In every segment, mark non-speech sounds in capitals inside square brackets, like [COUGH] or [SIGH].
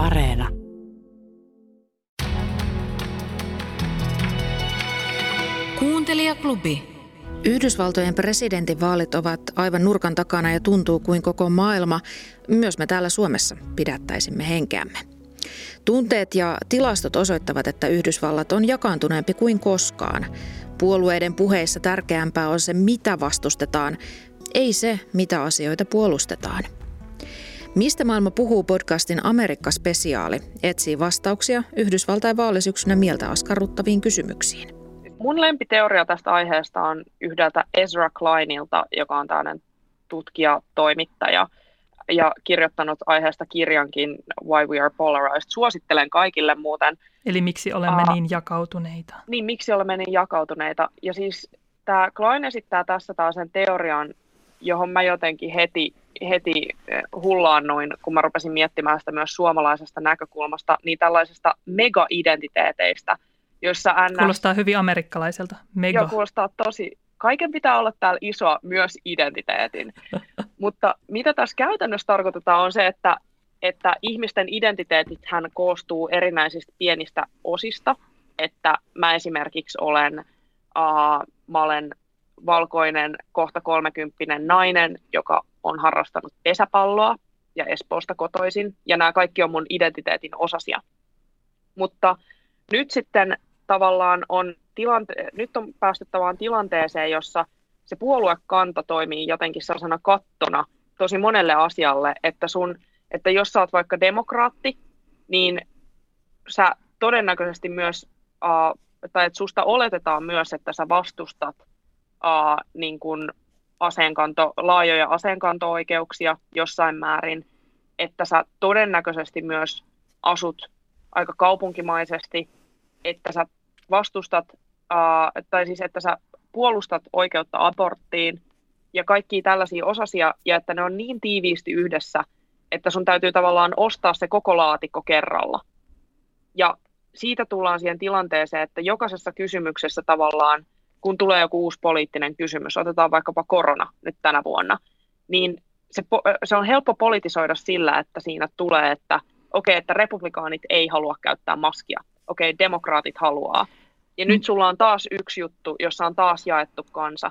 Areena. Kuuntelijaklubi. Yhdysvaltojen presidentinvaalit ovat aivan nurkan takana ja tuntuu kuin koko maailma, myös me täällä Suomessa, pidättäisimme henkeämme. Tunteet ja tilastot osoittavat, että Yhdysvallat on jakaantuneempi kuin koskaan. Puolueiden puheissa tärkeämpää on se, mitä vastustetaan, ei se, mitä asioita puolustetaan. Mistä maailma puhuu podcastin Amerikka-spesiaali etsii vastauksia Yhdysvaltain vaalisyksynä mieltä askarruttaviin kysymyksiin. Mun lempiteoria tästä aiheesta on yhdeltä Ezra Kleinilta, joka on tällainen tutkija, toimittaja ja kirjoittanut aiheesta kirjankin Why We Are Polarized. Suosittelen kaikille muuten. Eli miksi olemme uh, niin jakautuneita? Niin, miksi olemme niin jakautuneita. Ja siis tämä Klein esittää tässä taas sen teorian, johon mä jotenkin heti, heti eh, hullaannuin, kun mä rupesin miettimään sitä myös suomalaisesta näkökulmasta, niin tällaisesta mega-identiteeteistä, jossa NS... Kuulostaa hyvin amerikkalaiselta. Mega. Joo, kuulostaa tosi. Kaiken pitää olla täällä iso myös identiteetin. [LAUGHS] Mutta mitä tässä käytännössä tarkoitetaan on se, että, että ihmisten identiteetit hän koostuu erinäisistä pienistä osista. Että mä esimerkiksi olen, uh, mä olen valkoinen, kohta kolmekymppinen nainen, joka on harrastanut pesäpalloa ja Espoosta kotoisin. Ja nämä kaikki on mun identiteetin osasia. Mutta nyt sitten tavallaan on tilante- nyt on päästy tavallaan tilanteeseen, jossa se puoluekanta toimii jotenkin sellaisena kattona tosi monelle asialle, että, sun, että jos sä oot vaikka demokraatti, niin sä todennäköisesti myös, uh, tai että susta oletetaan myös, että sä vastustat uh, niin kun aseenkanto, laajoja aseenkanto-oikeuksia jossain määrin, että sä todennäköisesti myös asut aika kaupunkimaisesti, että sä vastustat, uh, tai siis että sä puolustat oikeutta aborttiin ja kaikki tällaisia osasia, ja että ne on niin tiiviisti yhdessä, että sun täytyy tavallaan ostaa se koko laatikko kerralla. Ja siitä tullaan siihen tilanteeseen, että jokaisessa kysymyksessä tavallaan kun tulee joku uusi poliittinen kysymys, otetaan vaikkapa korona nyt tänä vuonna, niin se, se on helppo politisoida sillä, että siinä tulee, että okei, okay, että republikaanit ei halua käyttää maskia, okei, okay, demokraatit haluaa. Ja mm. nyt sulla on taas yksi juttu, jossa on taas jaettu kansa.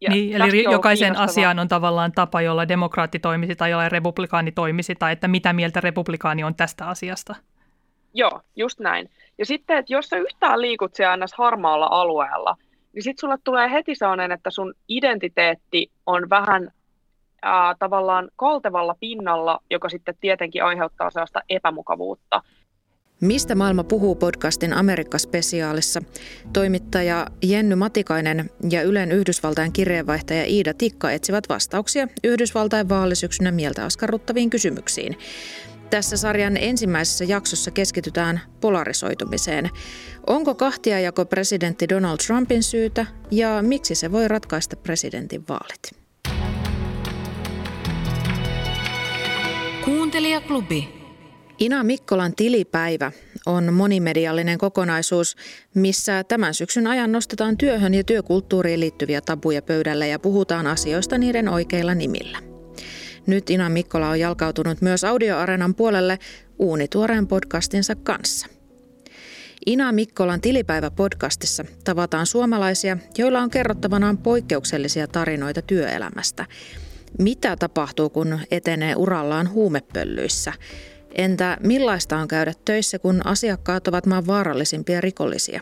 Ja niin, eli jokaisen asian on tavallaan tapa, jolla demokraatti toimisi tai jolla republikaani toimisi, tai että mitä mieltä republikaani on tästä asiasta. Joo, just näin. Ja sitten, että jos sä yhtään liikut siellä harmaalla alueella, niin sitten sulle tulee heti sellainen, että sun identiteetti on vähän ää, tavallaan kaltevalla pinnalla, joka sitten tietenkin aiheuttaa sellaista epämukavuutta. Mistä maailma puhuu podcastin Amerikka-spesiaalissa? Toimittaja Jenny Matikainen ja Ylen Yhdysvaltain kirjeenvaihtaja Iida Tikka etsivät vastauksia Yhdysvaltain vaalisyksynä mieltä askarruttaviin kysymyksiin. Tässä sarjan ensimmäisessä jaksossa keskitytään polarisoitumiseen. Onko kahtiajako presidentti Donald Trumpin syytä ja miksi se voi ratkaista presidentin vaalit? Kuuntelijaklubi. Ina Mikkolan tilipäivä on monimediallinen kokonaisuus, missä tämän syksyn ajan nostetaan työhön ja työkulttuuriin liittyviä tabuja pöydälle ja puhutaan asioista niiden oikeilla nimillä. Nyt Ina Mikkola on jalkautunut myös Audioarenan puolelle uunituoreen podcastinsa kanssa. Ina Mikkolan tilipäivä-podcastissa tavataan suomalaisia, joilla on kerrottavanaan poikkeuksellisia tarinoita työelämästä. Mitä tapahtuu, kun etenee urallaan huumepöllyissä? Entä millaista on käydä töissä, kun asiakkaat ovat maan vaarallisimpia rikollisia?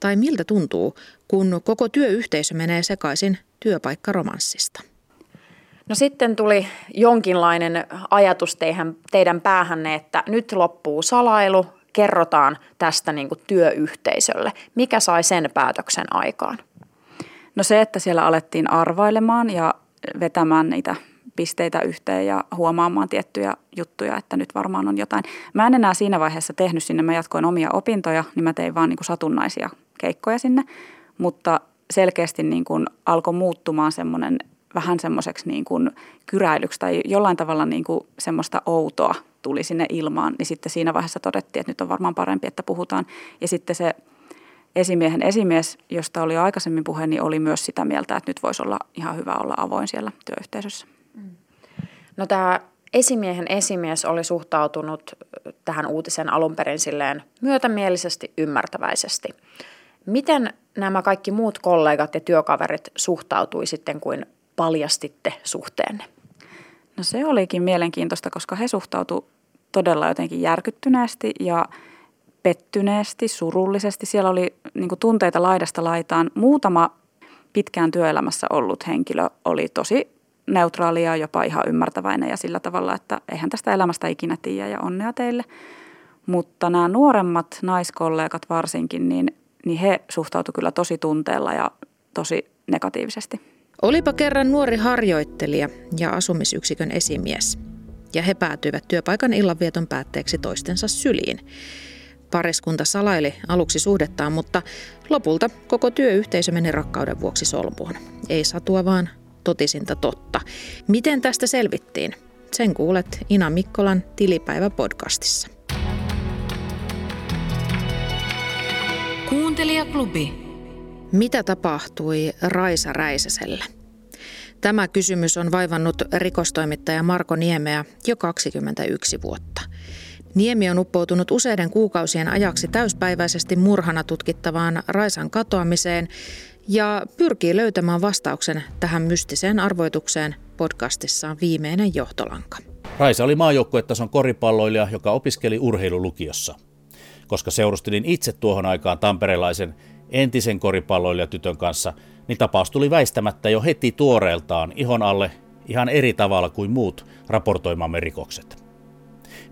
Tai miltä tuntuu, kun koko työyhteisö menee sekaisin työpaikkaromanssista? No sitten tuli jonkinlainen ajatus teidän, teidän päähänne, että nyt loppuu salailu, kerrotaan tästä niin kuin työyhteisölle. Mikä sai sen päätöksen aikaan? No se, että siellä alettiin arvailemaan ja vetämään niitä pisteitä yhteen ja huomaamaan tiettyjä juttuja, että nyt varmaan on jotain. Mä en enää siinä vaiheessa tehnyt sinne, mä jatkoin omia opintoja, niin mä tein vaan niin kuin satunnaisia keikkoja sinne, mutta selkeästi niin kuin alkoi muuttumaan semmoinen vähän semmoiseksi niin kuin kyräilyksi tai jollain tavalla niin kuin semmoista outoa tuli sinne ilmaan, niin sitten siinä vaiheessa todettiin, että nyt on varmaan parempi, että puhutaan. Ja sitten se esimiehen esimies, josta oli aikaisemmin puhe, niin oli myös sitä mieltä, että nyt voisi olla ihan hyvä olla avoin siellä työyhteisössä. No tämä Esimiehen esimies oli suhtautunut tähän uutisen alun perin silleen myötämielisesti, ymmärtäväisesti. Miten nämä kaikki muut kollegat ja työkaverit suhtautui sitten, kuin paljastitte suhteenne? No se olikin mielenkiintoista, koska he suhtautuivat todella jotenkin järkyttyneesti ja pettyneesti, surullisesti. Siellä oli niin tunteita laidasta laitaan. Muutama pitkään työelämässä ollut henkilö oli tosi neutraalia, jopa ihan ymmärtäväinen ja sillä tavalla, että eihän tästä elämästä ikinä tiedä ja onnea teille. Mutta nämä nuoremmat naiskollegat varsinkin, niin, niin he suhtautuivat kyllä tosi tunteella ja tosi negatiivisesti. Olipa kerran nuori harjoittelija ja asumisyksikön esimies. Ja he päätyivät työpaikan illanvieton päätteeksi toistensa syliin. Pariskunta salaili aluksi suhdettaan, mutta lopulta koko työyhteisö meni rakkauden vuoksi solmuun. Ei satua, vaan totisinta totta. Miten tästä selvittiin? Sen kuulet Ina Mikkolan Tilipäivä-podcastissa. Kuuntelijaklubi. Mitä tapahtui Raisa Räisäselle? Tämä kysymys on vaivannut rikostoimittaja Marko Niemeä jo 21 vuotta. Niemi on uppoutunut useiden kuukausien ajaksi täyspäiväisesti murhana tutkittavaan Raisan katoamiseen ja pyrkii löytämään vastauksen tähän mystiseen arvoitukseen podcastissaan Viimeinen johtolanka. Raisa oli maajoukkuetason koripalloilija, joka opiskeli urheilulukiossa. Koska seurustelin itse tuohon aikaan tamperelaisen entisen koripalloilijatytön kanssa, niin tapaus tuli väistämättä jo heti tuoreeltaan ihon alle ihan eri tavalla kuin muut raportoimamme rikokset.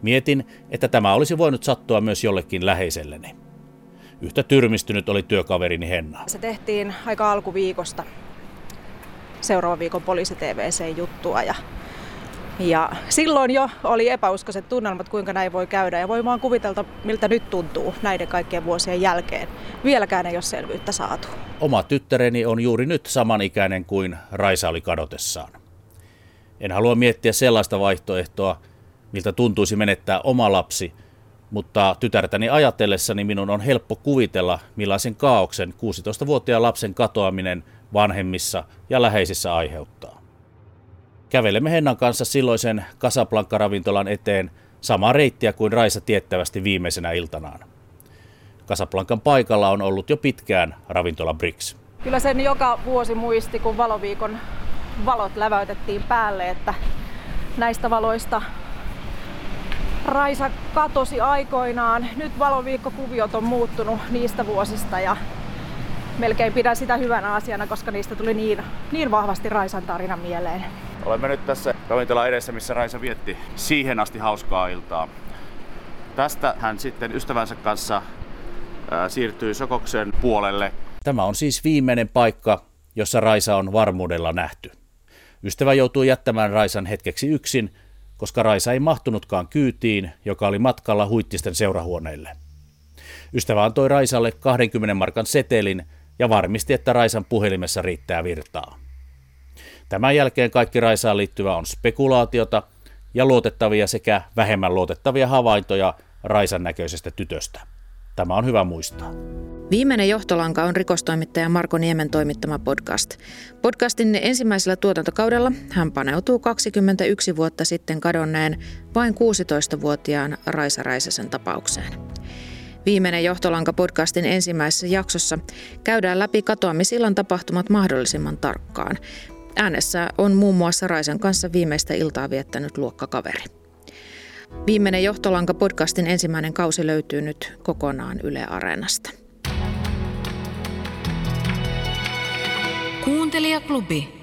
Mietin, että tämä olisi voinut sattua myös jollekin läheiselleni. Yhtä tyrmistynyt oli työkaverini Henna. Se tehtiin aika alkuviikosta seuraavan viikon poliisi TVC-juttua ja ja silloin jo oli epäuskoiset tunnelmat, kuinka näin voi käydä. Ja voi vaan kuvitella, miltä nyt tuntuu näiden kaikkien vuosien jälkeen. Vieläkään ei ole selvyyttä saatu. Oma tyttäreni on juuri nyt samanikäinen kuin Raisa oli kadotessaan. En halua miettiä sellaista vaihtoehtoa, miltä tuntuisi menettää oma lapsi, mutta tytärtäni ajatellessani minun on helppo kuvitella, millaisen kaauksen 16-vuotiaan lapsen katoaminen vanhemmissa ja läheisissä aiheuttaa. Kävelemme Hennan kanssa silloisen Casablanca-ravintolan eteen samaa reittiä kuin Raisa tiettävästi viimeisenä iltanaan. Casablancan paikalla on ollut jo pitkään ravintola Brix. Kyllä sen joka vuosi muisti, kun valoviikon valot läväytettiin päälle, että näistä valoista Raisa katosi aikoinaan. Nyt valoviikkokuviot on muuttunut niistä vuosista ja melkein pidän sitä hyvänä asiana, koska niistä tuli niin, niin vahvasti Raisan tarina mieleen. Olemme nyt tässä ravintola edessä, missä Raisa vietti siihen asti hauskaa iltaa. Tästä hän sitten ystävänsä kanssa siirtyi Sokoksen puolelle. Tämä on siis viimeinen paikka, jossa Raisa on varmuudella nähty. Ystävä joutuu jättämään Raisan hetkeksi yksin, koska Raisa ei mahtunutkaan kyytiin, joka oli matkalla huittisten seurahuoneille. Ystävä antoi Raisalle 20 markan setelin ja varmisti, että Raisan puhelimessa riittää virtaa. Tämän jälkeen kaikki Raisaan liittyvä on spekulaatiota ja luotettavia sekä vähemmän luotettavia havaintoja Raisan näköisestä tytöstä. Tämä on hyvä muistaa. Viimeinen johtolanka on rikostoimittaja Marko Niemen toimittama podcast. Podcastin ensimmäisellä tuotantokaudella hän paneutuu 21 vuotta sitten kadonneen vain 16-vuotiaan Raisa Raisasen tapaukseen. Viimeinen johtolanka podcastin ensimmäisessä jaksossa käydään läpi katoamisillan tapahtumat mahdollisimman tarkkaan. Äänessä on muun muassa Raisen kanssa viimeistä iltaa viettänyt luokkakaveri. Viimeinen johtolanka podcastin ensimmäinen kausi löytyy nyt kokonaan Yle Areenasta. Kuuntelijaklubi.